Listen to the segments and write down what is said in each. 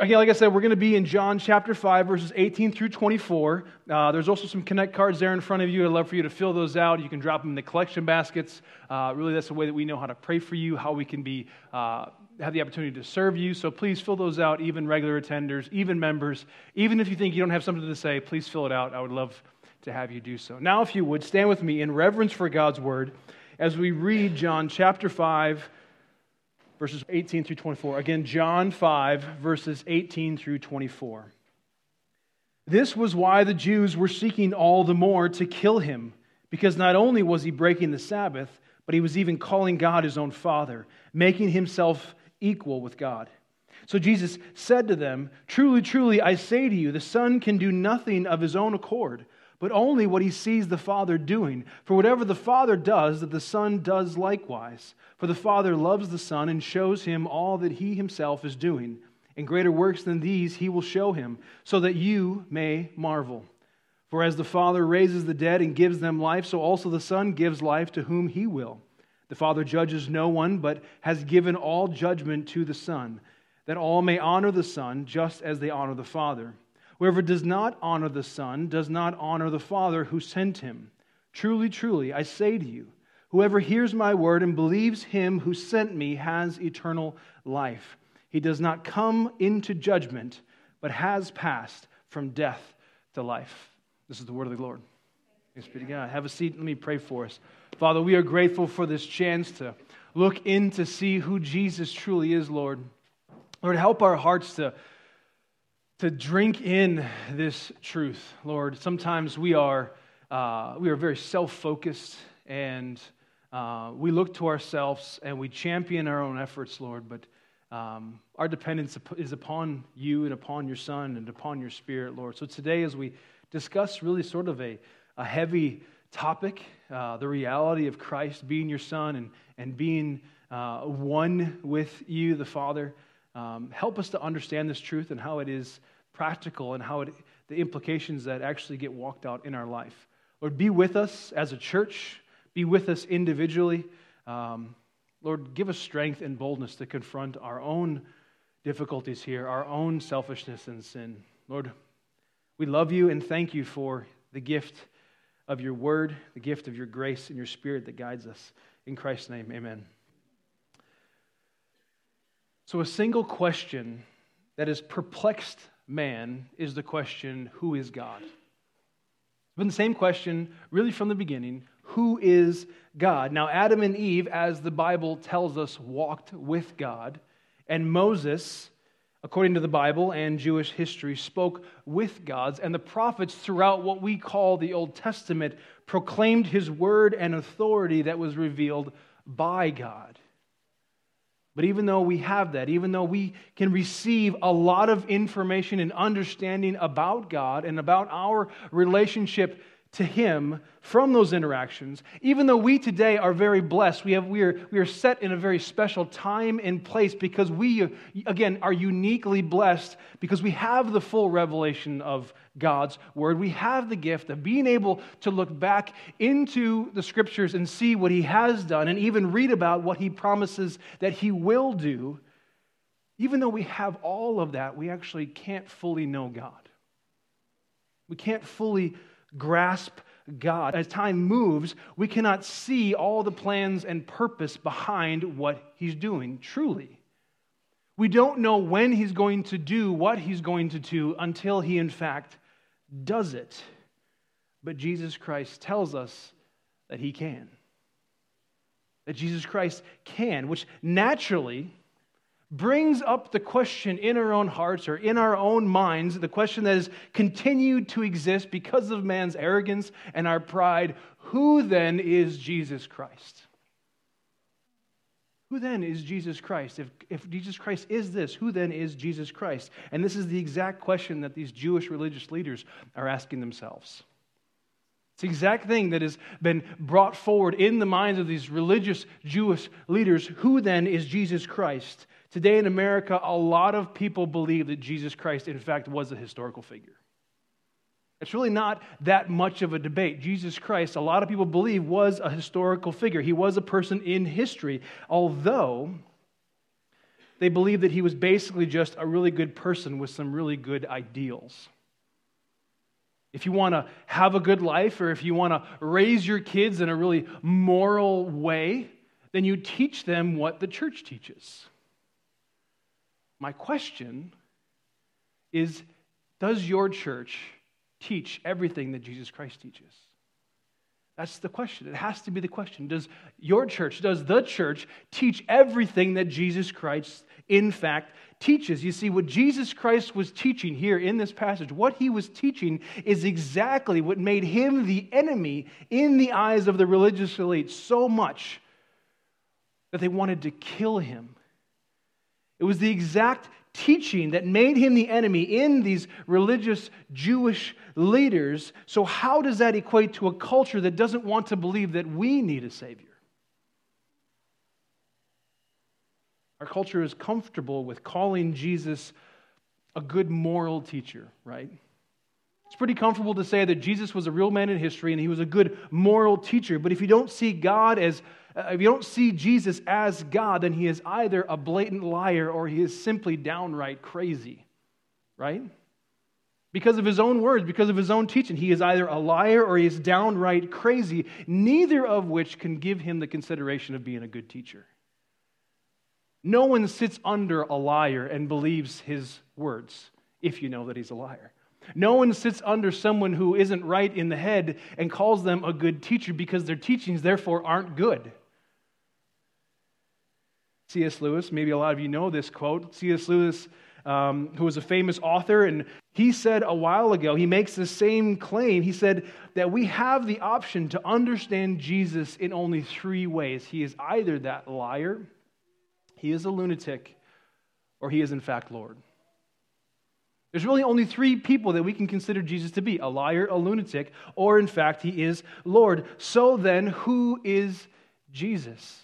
Again, like I said, we're going to be in John chapter 5, verses 18 through 24. Uh, there's also some connect cards there in front of you. I'd love for you to fill those out. You can drop them in the collection baskets. Uh, really, that's the way that we know how to pray for you, how we can be, uh, have the opportunity to serve you. So please fill those out, even regular attenders, even members. Even if you think you don't have something to say, please fill it out. I would love to have you do so. Now, if you would, stand with me in reverence for God's word as we read John chapter 5 verses 18 through 24. Again, John 5, verses 18 through 24. This was why the Jews were seeking all the more to kill him, because not only was he breaking the Sabbath, but he was even calling God his own Father, making himself equal with God. So Jesus said to them, Truly, truly, I say to you, the Son can do nothing of his own accord but only what he sees the Father doing. For whatever the Father does, that the Son does likewise. For the Father loves the Son and shows him all that he himself is doing. And greater works than these he will show him, so that you may marvel. For as the Father raises the dead and gives them life, so also the Son gives life to whom he will. The Father judges no one, but has given all judgment to the Son, that all may honor the Son just as they honor the Father. Whoever does not honor the Son does not honor the Father who sent him. Truly, truly, I say to you, whoever hears my word and believes him who sent me has eternal life. He does not come into judgment, but has passed from death to life. This is the word of the Lord. Thanks be to God. Have a seat. Let me pray for us. Father, we are grateful for this chance to look in to see who Jesus truly is, Lord. Lord, help our hearts to to drink in this truth, Lord. Sometimes we are, uh, we are very self focused and uh, we look to ourselves and we champion our own efforts, Lord, but um, our dependence is upon you and upon your Son and upon your Spirit, Lord. So today, as we discuss really sort of a, a heavy topic, uh, the reality of Christ being your Son and, and being uh, one with you, the Father. Um, help us to understand this truth and how it is practical and how it, the implications that actually get walked out in our life. Lord, be with us as a church, be with us individually. Um, Lord, give us strength and boldness to confront our own difficulties here, our own selfishness and sin. Lord, we love you and thank you for the gift of your word, the gift of your grace and your spirit that guides us. In Christ's name, amen. So, a single question that has perplexed man is the question who is God? It's been the same question really from the beginning who is God? Now, Adam and Eve, as the Bible tells us, walked with God, and Moses, according to the Bible and Jewish history, spoke with gods, and the prophets throughout what we call the Old Testament proclaimed his word and authority that was revealed by God. But even though we have that, even though we can receive a lot of information and understanding about God and about our relationship to Him from those interactions, even though we today are very blessed, we, have, we, are, we are set in a very special time and place because we, again, are uniquely blessed because we have the full revelation of God's Word. We have the gift of being able to look back into the Scriptures and see what He has done and even read about what He promises that He will do. Even though we have all of that, we actually can't fully know God. We can't fully grasp God. As time moves, we cannot see all the plans and purpose behind what He's doing, truly. We don't know when He's going to do what He's going to do until He, in fact, does it. But Jesus Christ tells us that He can. That Jesus Christ can, which naturally brings up the question in our own hearts or in our own minds, the question that has continued to exist because of man's arrogance and our pride who then is Jesus Christ? Who then is Jesus Christ? If, if Jesus Christ is this, who then is Jesus Christ? And this is the exact question that these Jewish religious leaders are asking themselves. It's the exact thing that has been brought forward in the minds of these religious Jewish leaders. Who then is Jesus Christ? Today in America, a lot of people believe that Jesus Christ, in fact, was a historical figure. It's really not that much of a debate. Jesus Christ, a lot of people believe, was a historical figure. He was a person in history, although they believe that he was basically just a really good person with some really good ideals. If you want to have a good life or if you want to raise your kids in a really moral way, then you teach them what the church teaches. My question is Does your church teach everything that Jesus Christ teaches? That's the question. It has to be the question. Does your church, does the church teach everything that Jesus Christ, in fact, teaches? You see, what Jesus Christ was teaching here in this passage, what he was teaching is exactly what made him the enemy in the eyes of the religious elite so much that they wanted to kill him. It was the exact teaching that made him the enemy in these religious Jewish leaders. So, how does that equate to a culture that doesn't want to believe that we need a Savior? Our culture is comfortable with calling Jesus a good moral teacher, right? It's pretty comfortable to say that Jesus was a real man in history and he was a good moral teacher. But if you don't see God as uh, if you don't see Jesus as God, then he is either a blatant liar or he is simply downright crazy, right? Because of his own words, because of his own teaching, he is either a liar or he is downright crazy, neither of which can give him the consideration of being a good teacher. No one sits under a liar and believes his words if you know that he's a liar. No one sits under someone who isn't right in the head and calls them a good teacher because their teachings, therefore, aren't good. C.S. Lewis, maybe a lot of you know this quote. C.S. Lewis, um, who was a famous author, and he said a while ago, he makes the same claim. He said that we have the option to understand Jesus in only three ways. He is either that liar, he is a lunatic, or he is in fact Lord. There's really only three people that we can consider Jesus to be a liar, a lunatic, or in fact, he is Lord. So then, who is Jesus?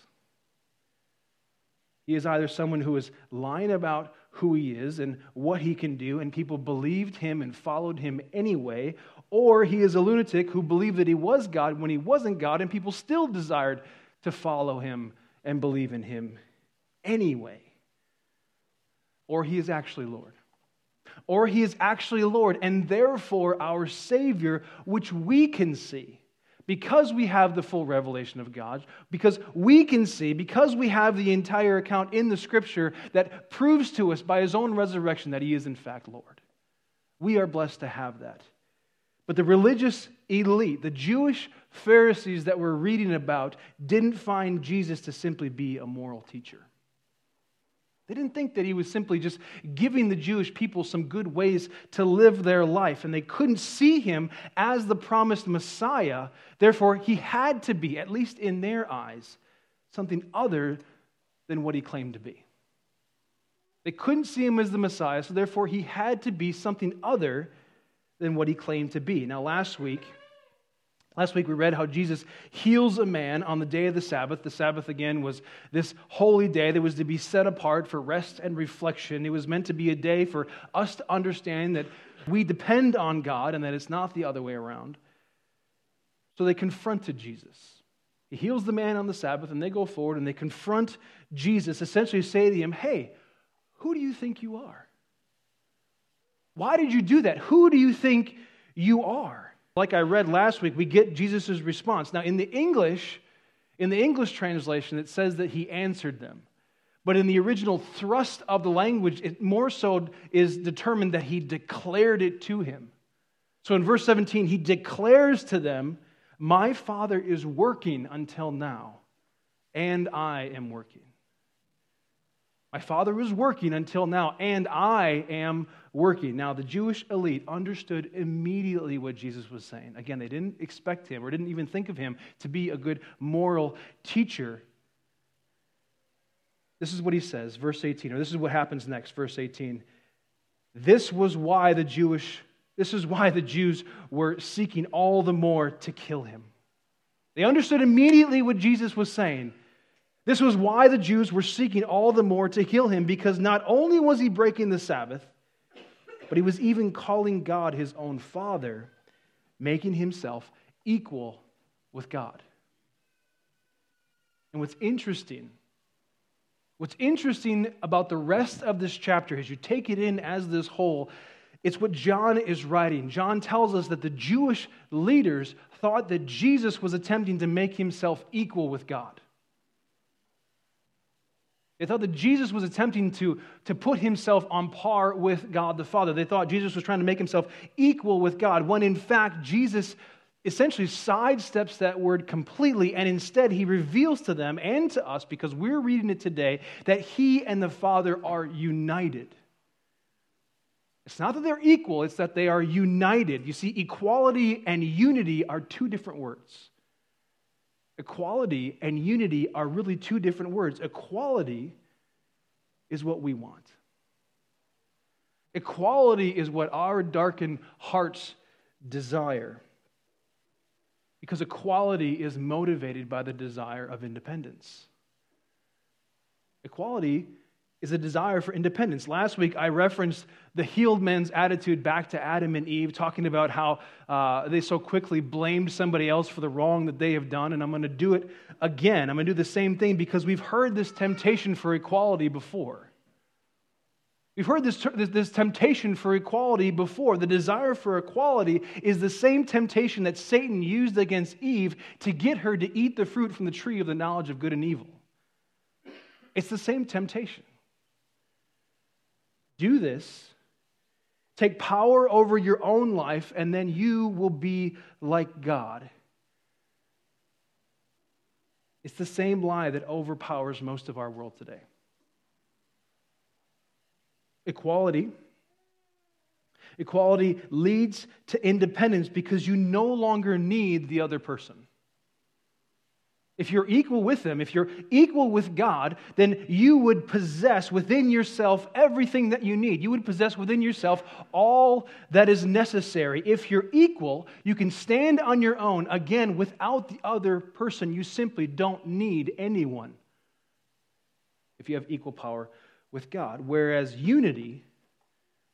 He is either someone who is lying about who he is and what he can do, and people believed him and followed him anyway, or he is a lunatic who believed that he was God when he wasn't God, and people still desired to follow him and believe in him anyway. Or he is actually Lord. Or he is actually Lord, and therefore our Savior, which we can see because we have the full revelation of God, because we can see, because we have the entire account in the scripture that proves to us by his own resurrection that he is in fact Lord. We are blessed to have that. But the religious elite, the Jewish Pharisees that we're reading about, didn't find Jesus to simply be a moral teacher. They didn't think that he was simply just giving the Jewish people some good ways to live their life, and they couldn't see him as the promised Messiah. Therefore, he had to be, at least in their eyes, something other than what he claimed to be. They couldn't see him as the Messiah, so therefore, he had to be something other than what he claimed to be. Now, last week, Last week we read how Jesus heals a man on the day of the Sabbath. The Sabbath, again, was this holy day that was to be set apart for rest and reflection. It was meant to be a day for us to understand that we depend on God and that it's not the other way around. So they confronted Jesus. He heals the man on the Sabbath, and they go forward and they confront Jesus, essentially say to him, Hey, who do you think you are? Why did you do that? Who do you think you are? Like I read last week, we get Jesus' response. Now, in the English, in the English translation, it says that he answered them. But in the original thrust of the language, it more so is determined that he declared it to him. So in verse 17, he declares to them, My Father is working until now, and I am working. My Father was working until now, and I am working. Now, the Jewish elite understood immediately what Jesus was saying. Again, they didn't expect him or didn't even think of him to be a good moral teacher. This is what he says, verse 18, or this is what happens next, verse 18. This was why the Jewish, this is why the Jews were seeking all the more to kill him. They understood immediately what Jesus was saying. This was why the Jews were seeking all the more to kill him, because not only was he breaking the Sabbath, but he was even calling God his own Father, making himself equal with God. And what's interesting What's interesting about the rest of this chapter, as you take it in as this whole, it's what John is writing. John tells us that the Jewish leaders thought that Jesus was attempting to make himself equal with God. They thought that Jesus was attempting to, to put himself on par with God the Father. They thought Jesus was trying to make himself equal with God, when in fact, Jesus essentially sidesteps that word completely, and instead he reveals to them and to us, because we're reading it today, that he and the Father are united. It's not that they're equal, it's that they are united. You see, equality and unity are two different words. Equality and unity are really two different words. Equality is what we want. Equality is what our darkened hearts desire. Because equality is motivated by the desire of independence. Equality is a desire for independence. Last week, I referenced the healed man's attitude back to Adam and Eve, talking about how uh, they so quickly blamed somebody else for the wrong that they have done. And I'm going to do it again. I'm going to do the same thing because we've heard this temptation for equality before. We've heard this, this, this, temptation for equality before. The desire for equality is the same temptation that Satan used against Eve to get her to eat the fruit from the tree of the knowledge of good and evil. It's the same temptation. Do this, take power over your own life, and then you will be like God. It's the same lie that overpowers most of our world today. Equality. Equality leads to independence because you no longer need the other person. If you're equal with them, if you're equal with God, then you would possess within yourself everything that you need. You would possess within yourself all that is necessary. If you're equal, you can stand on your own, again, without the other person. You simply don't need anyone if you have equal power with God. Whereas unity,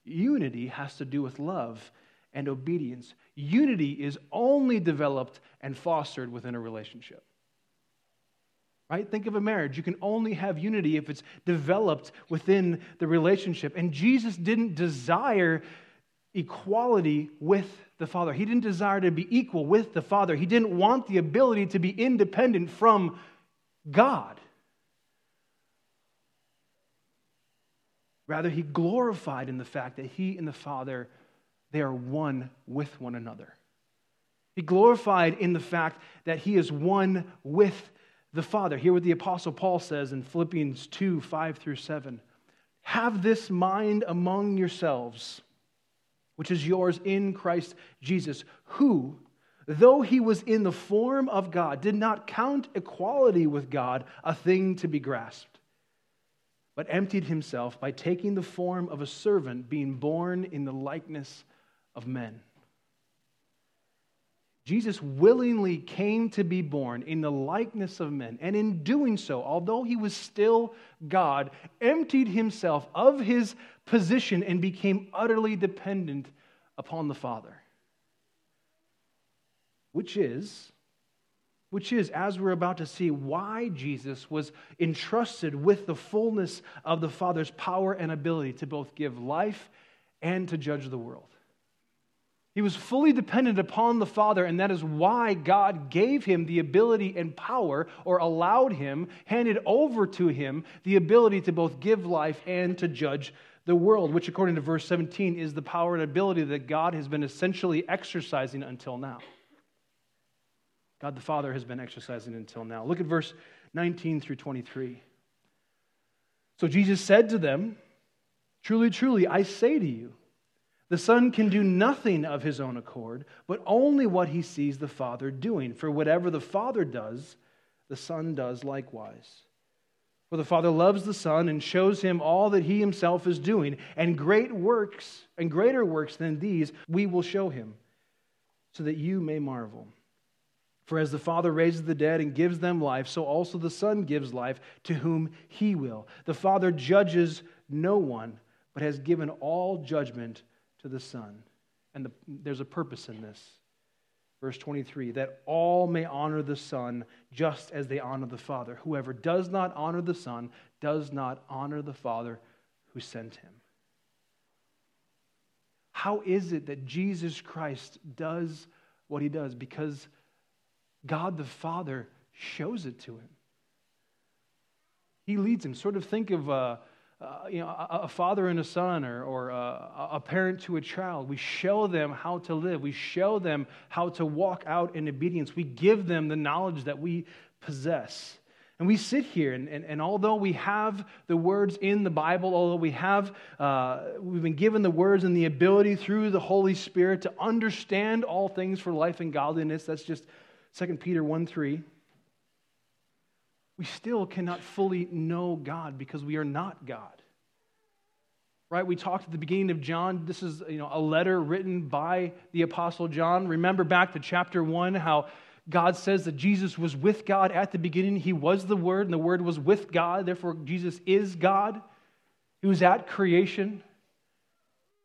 unity has to do with love and obedience. Unity is only developed and fostered within a relationship right? Think of a marriage. You can only have unity if it's developed within the relationship. And Jesus didn't desire equality with the Father, He didn't desire to be equal with the Father. He didn't want the ability to be independent from God. Rather, he glorified in the fact that he and the Father, they are one with one another. He glorified in the fact that he is one with the Father. Hear what the Apostle Paul says in Philippians 2 5 through 7. Have this mind among yourselves, which is yours in Christ Jesus, who, though he was in the form of God, did not count equality with God a thing to be grasped, but emptied himself by taking the form of a servant, being born in the likeness of men. Jesus willingly came to be born in the likeness of men, and in doing so, although he was still God, emptied himself of his position and became utterly dependent upon the Father. Which is, which is, as we're about to see, why Jesus was entrusted with the fullness of the Father's power and ability to both give life and to judge the world. He was fully dependent upon the Father, and that is why God gave him the ability and power, or allowed him, handed over to him, the ability to both give life and to judge the world, which, according to verse 17, is the power and ability that God has been essentially exercising until now. God the Father has been exercising until now. Look at verse 19 through 23. So Jesus said to them, Truly, truly, I say to you, the Son can do nothing of his own accord, but only what he sees the Father doing. For whatever the Father does, the Son does likewise. For the Father loves the Son and shows him all that he himself is doing, and great works, and greater works than these, we will show him, so that you may marvel. For as the Father raises the dead and gives them life, so also the Son gives life to whom he will. The Father judges no one, but has given all judgment to the Son. And the, there's a purpose in this. Verse 23 that all may honor the Son just as they honor the Father. Whoever does not honor the Son does not honor the Father who sent him. How is it that Jesus Christ does what he does? Because God the Father shows it to him. He leads him. Sort of think of uh, uh, you know, a, a, father and a son or, or a, a parent to a child. We show them how to live. We show them how to walk out in obedience. We give them the knowledge that we possess. And we sit here, and, and, and, although we have the words in the Bible, although we have, uh, we've been given the words and the ability through the Holy Spirit to understand all things for life and godliness, that's just 2 Peter 1 3. We still cannot fully know God because we are not God. Right? We talked at the beginning of John. This is you know, a letter written by the Apostle John. Remember back to chapter 1 how God says that Jesus was with God at the beginning. He was the Word, and the Word was with God. Therefore, Jesus is God. He was at creation.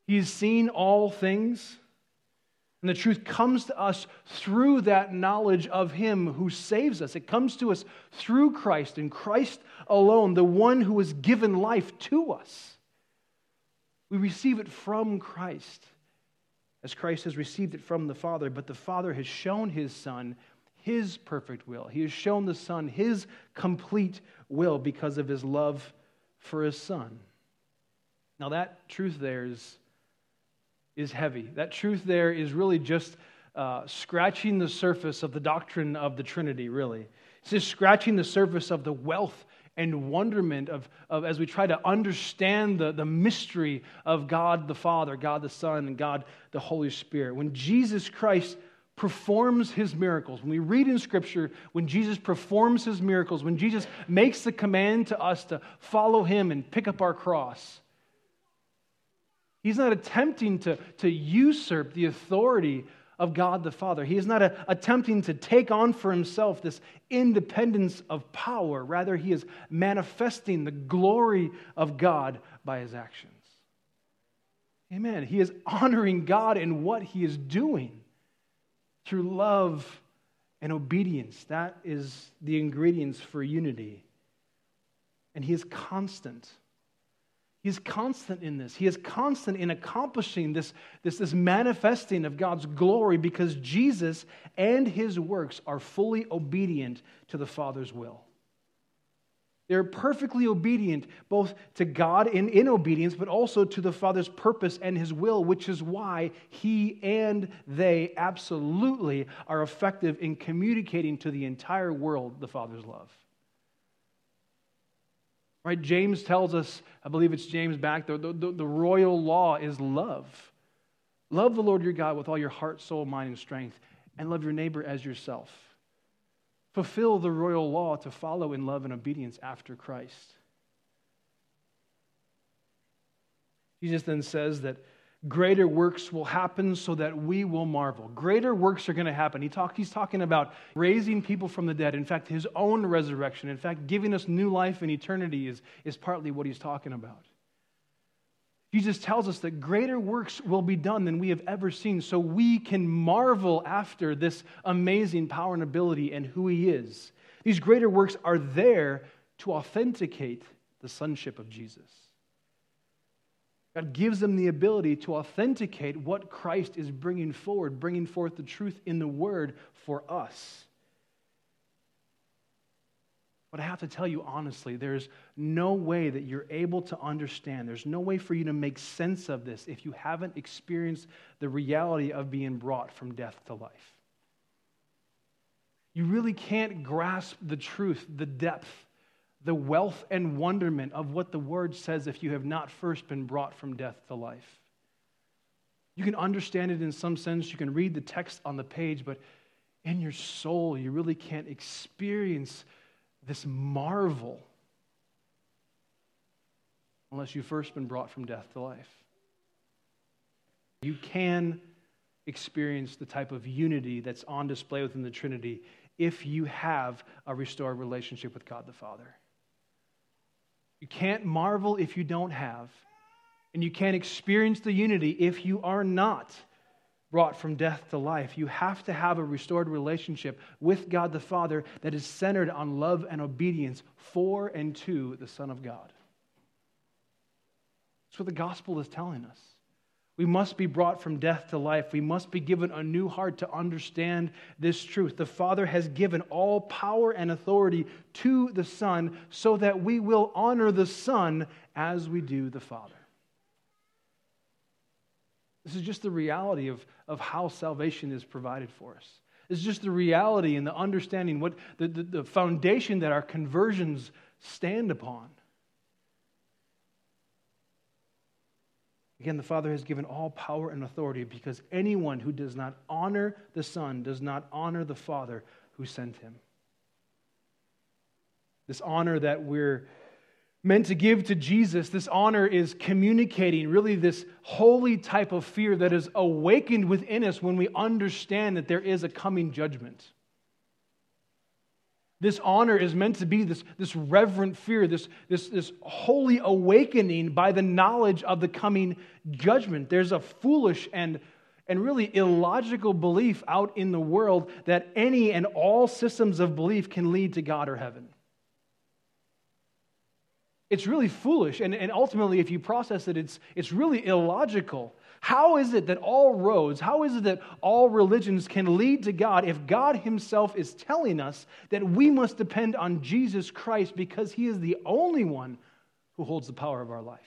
He has seen all things. And the truth comes to us through that knowledge of Him who saves us. It comes to us through Christ and Christ alone, the one who has given life to us. We receive it from Christ as Christ has received it from the Father, but the Father has shown His Son his perfect will. He has shown the Son his complete will because of his love for his Son. Now, that truth there is, is heavy. That truth there is really just uh, scratching the surface of the doctrine of the Trinity, really. It's just scratching the surface of the wealth and wonderment of, of as we try to understand the, the mystery of God the Father, God the Son, and God the Holy Spirit. When Jesus Christ performs his miracles, when we read in Scripture, when Jesus performs his miracles, when Jesus makes the command to us to follow him and pick up our cross, he's not attempting to, to usurp the authority of God the Father. He is not a, attempting to take on for himself this independence of power. Rather, he is manifesting the glory of God by his actions. Amen. He is honoring God in what he is doing through love and obedience. That is the ingredients for unity. And He is constant. He is constant in this. He is constant in accomplishing this, this, this manifesting of God's glory because Jesus and His works are fully obedient to the Father's will. They're perfectly obedient both to God in, in obedience, but also to the Father's purpose and His will, which is why He and they absolutely are effective in communicating to the entire world the Father's love. Right? James tells us, I believe it's James back, the, the, the royal law is love. Love the Lord your God with all your heart, soul, mind, and strength, and love your neighbor as yourself fulfill the royal law to follow in love and obedience after Christ. Jesus then says that greater works will happen so that we will marvel. Greater works are going to happen. He talk, he's talking about raising people from the dead. In fact, his own resurrection, in fact, giving us new life in eternity is, is partly what he's talking about. Jesus tells us that greater works will be done than we have ever seen, so we can marvel after this amazing power and ability and who He is. These greater works are there to authenticate the sonship of Jesus. God gives them the ability to authenticate what Christ is bringing forward, bringing forth the truth in the Word for us. But I have to tell you honestly, there's no way that you're able to understand. There's no way for you to make sense of this if you haven't experienced the reality of being brought from death to life. You really can't grasp the truth, the depth, the wealth and wonderment of what the word says if you have not first been brought from death to life. You can understand it in some sense, you can read the text on the page, but in your soul, you really can't experience this marvel unless you've first been brought from death to life. You can experience the type of unity that's on display within the Trinity if you have a restored relationship with God the Father. You can't marvel if you don't have, and you can't experience the unity if you are not brought from death to life. You have to have a restored relationship with God the Father that is centered on love and obedience for and to the Son of God. That's what the gospel is telling us. We must be brought from death to life. We must be given a new heart to understand this truth. The Father has given all power and authority to the Son so that we will honor the Son as we do the Father. This is just the reality of, of how salvation is provided for us. It's just the reality and the understanding, what the, the, the foundation that our conversions stand upon. Again, the Father has given all power and authority because anyone who does not honor the Son does not honor the Father who sent him. This honor that we're meant to give to Jesus, this honor is communicating really this holy type of fear that is awakened within us when we understand that there is a coming judgment. This honor is meant to be this, this reverent fear, this, this, this holy awakening by the knowledge of the coming judgment. There's a foolish and, and really illogical belief out in the world that any and all systems of belief can lead to God or heaven. It's really foolish, and, and ultimately, if you process it, it's, it's really illogical. How is it that all roads, how is it that all religions can lead to God if God Himself is telling us that we must depend on Jesus Christ because He is the only one who holds the power of our life?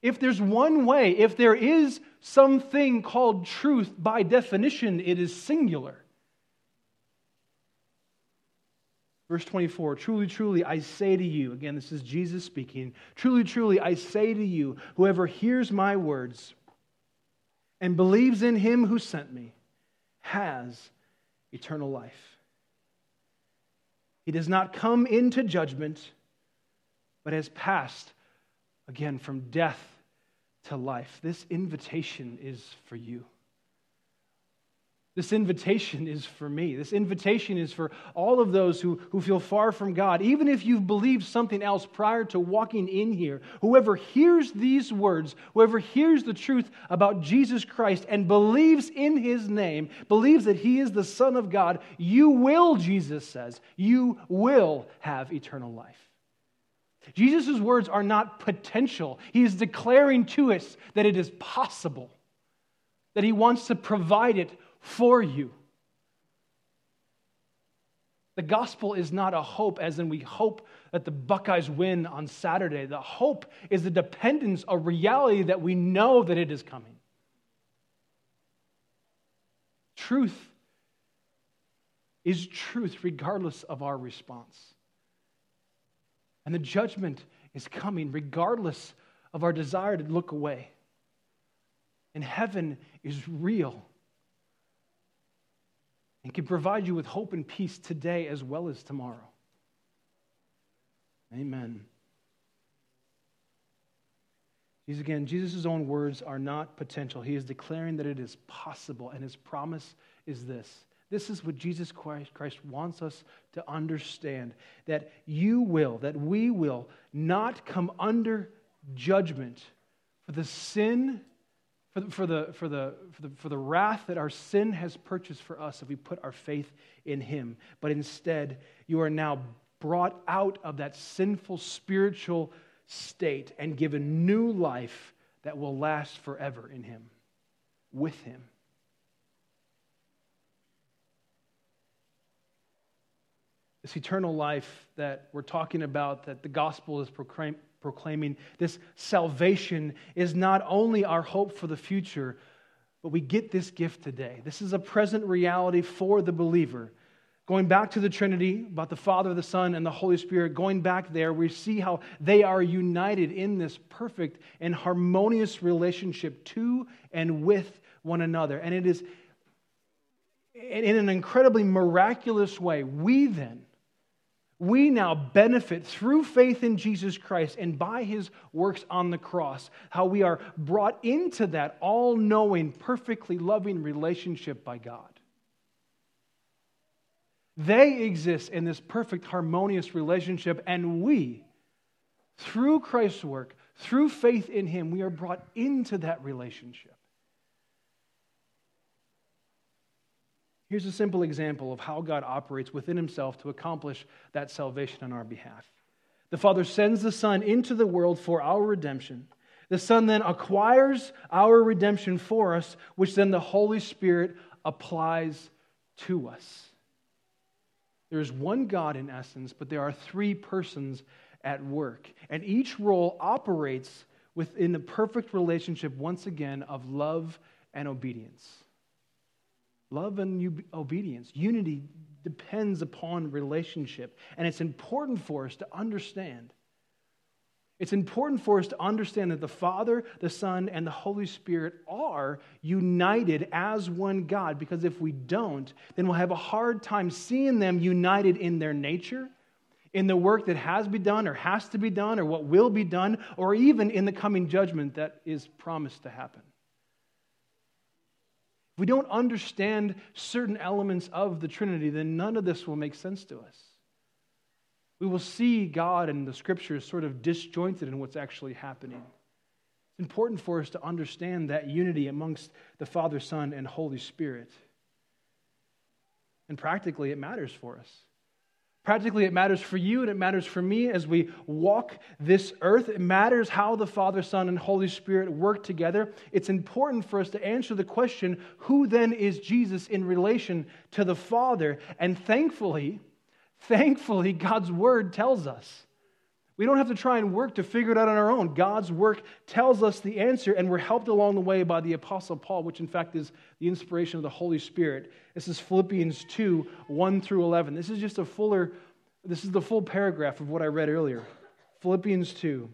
If there's one way, if there is something called truth, by definition, it is singular. Verse 24 Truly, truly, I say to you, again, this is Jesus speaking. Truly, truly, I say to you, whoever hears my words and believes in him who sent me has eternal life. He does not come into judgment, but has passed again from death to life. This invitation is for you. This invitation is for me. This invitation is for all of those who, who feel far from God. Even if you've believed something else prior to walking in here, whoever hears these words, whoever hears the truth about Jesus Christ and believes in his name, believes that he is the Son of God, you will, Jesus says, you will have eternal life. Jesus' words are not potential. He is declaring to us that it is possible, that he wants to provide it for you. The gospel is not a hope, as in we hope that the Buckeyes win on Saturday. The hope is the dependence, a reality that we know that it is coming. Truth is truth regardless of our response. And the judgment is coming regardless of our desire to look away. And heaven is real and can provide you with hope and peace today as well as tomorrow. Amen. Again, Jesus' own words are not potential. He is declaring that it is possible, and his promise is this. This is what Jesus Christ, Christ wants us to understand that you will, that we will not come under judgment for the sin for the, for, the, for, the, for, the, wrath that our sin has purchased for us if we put our faith in Him. But instead, you are now brought out of that sinful spiritual state and given new life that will last forever in Him, with Him. This eternal life that we're talking about, that the gospel is proclaim, proclaiming this salvation is not only our hope for the future, but we get this gift today. This is a present reality for the believer. Going back to the Trinity, about the Father, the Son, and the Holy Spirit, going back there, we see how they are united in this perfect and harmonious relationship to and with one another. And it is in an incredibly miraculous way. We then we now benefit through faith in Jesus Christ and by his works on the cross, how we are brought into that all knowing, perfectly loving relationship by God. They exist in this perfect, harmonious relationship, and we, through Christ's work, through faith in him, we are brought into that relationship. Here's a simple example of how God operates within himself to accomplish that salvation on our behalf. The Father sends the Son into the world for our redemption. The Son then acquires our redemption for us, which then the Holy Spirit applies to us. There is one God in essence, but there are three persons at work. And each role operates within the perfect relationship, once again, of love and obedience. Love and obedience. Unity depends upon relationship. And it's important for us to understand. It's important for us to understand that the Father, the Son, and the Holy Spirit are united as one God. Because if we don't, then we'll have a hard time seeing them united in their nature, in the work that has been done or has to be done or what will be done, or even in the coming judgment that is promised to happen. If we don't understand certain elements of the Trinity, then none of this will make sense to us. We will see God and the scriptures sort of disjointed in what's actually happening. It's important for us to understand that unity amongst the Father, Son, and Holy Spirit. And practically, it matters for us. Practically, it matters for you and it matters for me as we walk this earth. It matters how the Father, Son, and Holy Spirit work together. It's important for us to answer the question who then is Jesus in relation to the Father? And thankfully, thankfully, God's Word tells us. We don't have to try and work to figure it out on our own. God's work tells us the answer, and we're helped along the way by the Apostle Paul, which in fact is the inspiration of the Holy Spirit. This is Philippians 2 1 through 11. This is just a fuller, this is the full paragraph of what I read earlier. Philippians 2.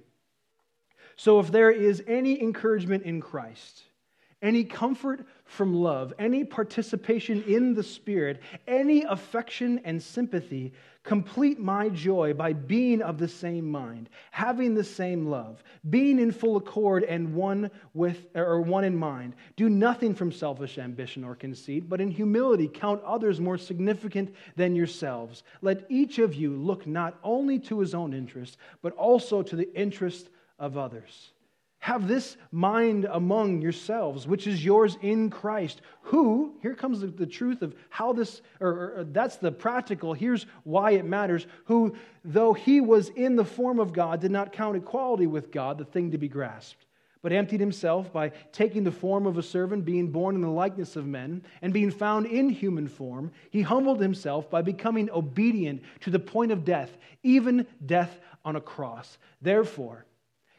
So if there is any encouragement in Christ, any comfort from love, any participation in the Spirit, any affection and sympathy, Complete my joy by being of the same mind, having the same love, being in full accord and one with or one in mind. Do nothing from selfish ambition or conceit, but in humility count others more significant than yourselves. Let each of you look not only to his own interest, but also to the interest of others. Have this mind among yourselves, which is yours in Christ, who, here comes the, the truth of how this, or, or, that's the practical, here's why it matters, who, though he was in the form of God, did not count equality with God the thing to be grasped, but emptied himself by taking the form of a servant, being born in the likeness of men, and being found in human form, he humbled himself by becoming obedient to the point of death, even death on a cross. Therefore,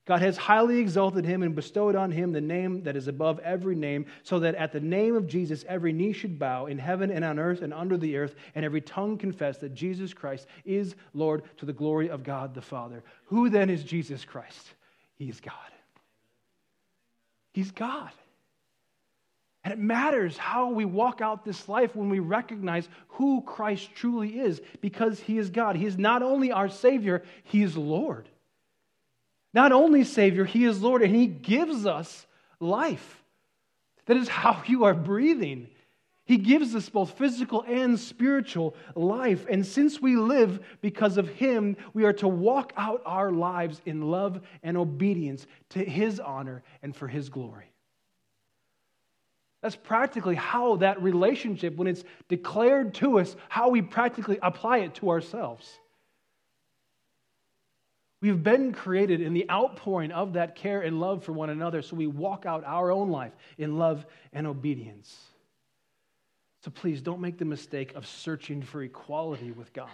God has highly exalted him and bestowed on him the name that is above every name, so that at the name of Jesus every knee should bow in heaven and on earth and under the earth, and every tongue confess that Jesus Christ is Lord to the glory of God the Father. Who then is Jesus Christ? He is God. He's God. And it matters how we walk out this life when we recognize who Christ truly is, because He is God. He is not only our Savior, He is Lord. Not only Savior, He is Lord, and He gives us life. That is how you are breathing. He gives us both physical and spiritual life. And since we live because of Him, we are to walk out our lives in love and obedience to His honor and for His glory. That's practically how that relationship, when it's declared to us, how we practically apply it to ourselves. We've been created in the outpouring of that care and love for one another, so we walk out our own life in love and obedience. So please don't make the mistake of searching for equality with God.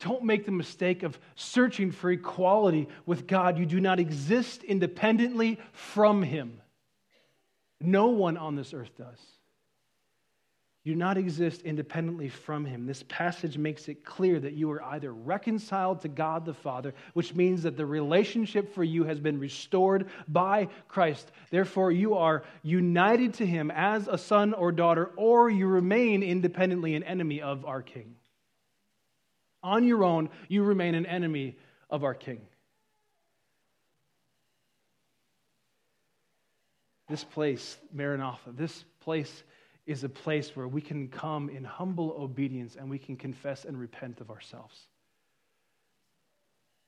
Don't make the mistake of searching for equality with God. You do not exist independently from Him. No one on this earth does. You do not exist independently from him. This passage makes it clear that you are either reconciled to God the Father, which means that the relationship for you has been restored by Christ. Therefore, you are united to him as a son or daughter, or you remain independently an enemy of our King. On your own, you remain an enemy of our King. This place, Maranatha, this place is a place where we can come in humble obedience and we can confess and repent of ourselves.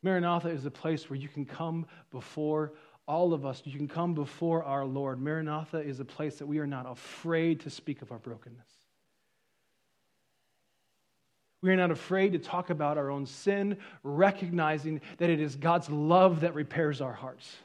Maranatha is a place where you can come before all of us, you can come before our Lord. Maranatha is a place that we are not afraid to speak of our brokenness. We are not afraid to talk about our own sin, recognizing that it is God's love that repairs our hearts.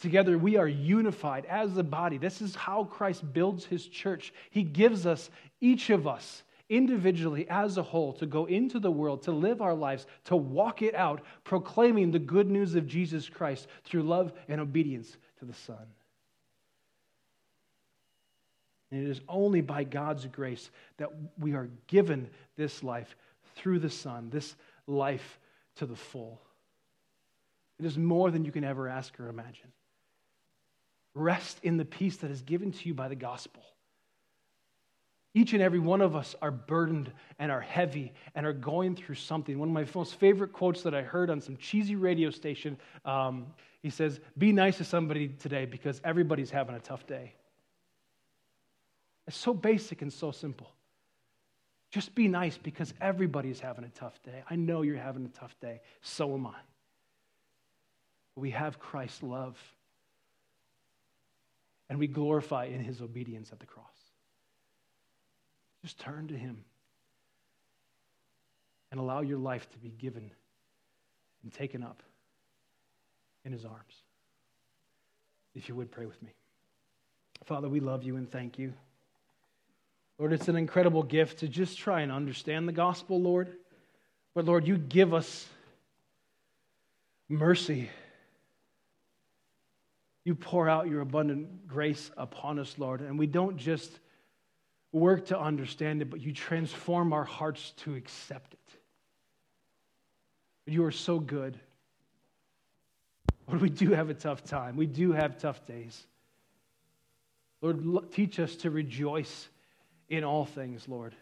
Together, we are unified as a body. This is how Christ builds his church. He gives us, each of us, individually as a whole, to go into the world, to live our lives, to walk it out, proclaiming the good news of Jesus Christ through love and obedience to the Son. And it is only by God's grace that we are given this life through the Son, this life to the full. It is more than you can ever ask or imagine. Rest in the peace that is given to you by the gospel. Each and every one of us are burdened and are heavy and are going through something. One of my most favorite quotes that I heard on some cheesy radio station um, he says, Be nice to somebody today because everybody's having a tough day. It's so basic and so simple. Just be nice because everybody's having a tough day. I know you're having a tough day. So am I. We have Christ's love and we glorify in his obedience at the cross. Just turn to him and allow your life to be given and taken up in his arms. If you would pray with me. Father, we love you and thank you. Lord, it's an incredible gift to just try and understand the gospel, Lord. But Lord, you give us mercy you pour out your abundant grace upon us, Lord. And we don't just work to understand it, but you transform our hearts to accept it. You are so good. Lord, we do have a tough time. We do have tough days. Lord, teach us to rejoice in all things, Lord.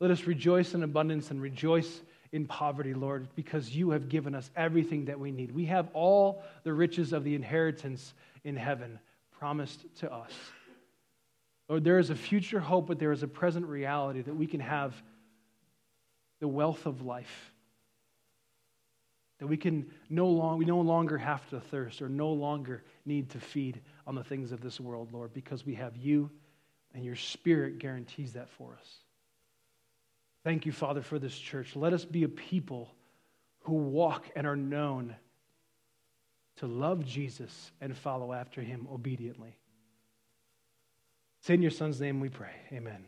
Let us rejoice in abundance and rejoice in poverty, Lord, because you have given us everything that we need. We have all the riches of the inheritance in heaven promised to us. Lord, there is a future hope, but there is a present reality that we can have the wealth of life. That we can no long, we no longer have to thirst or no longer need to feed on the things of this world, Lord, because we have you and your spirit guarantees that for us. Thank you, Father, for this church. Let us be a people who walk and are known to love Jesus and follow after him obediently. It's in your son's name we pray. Amen.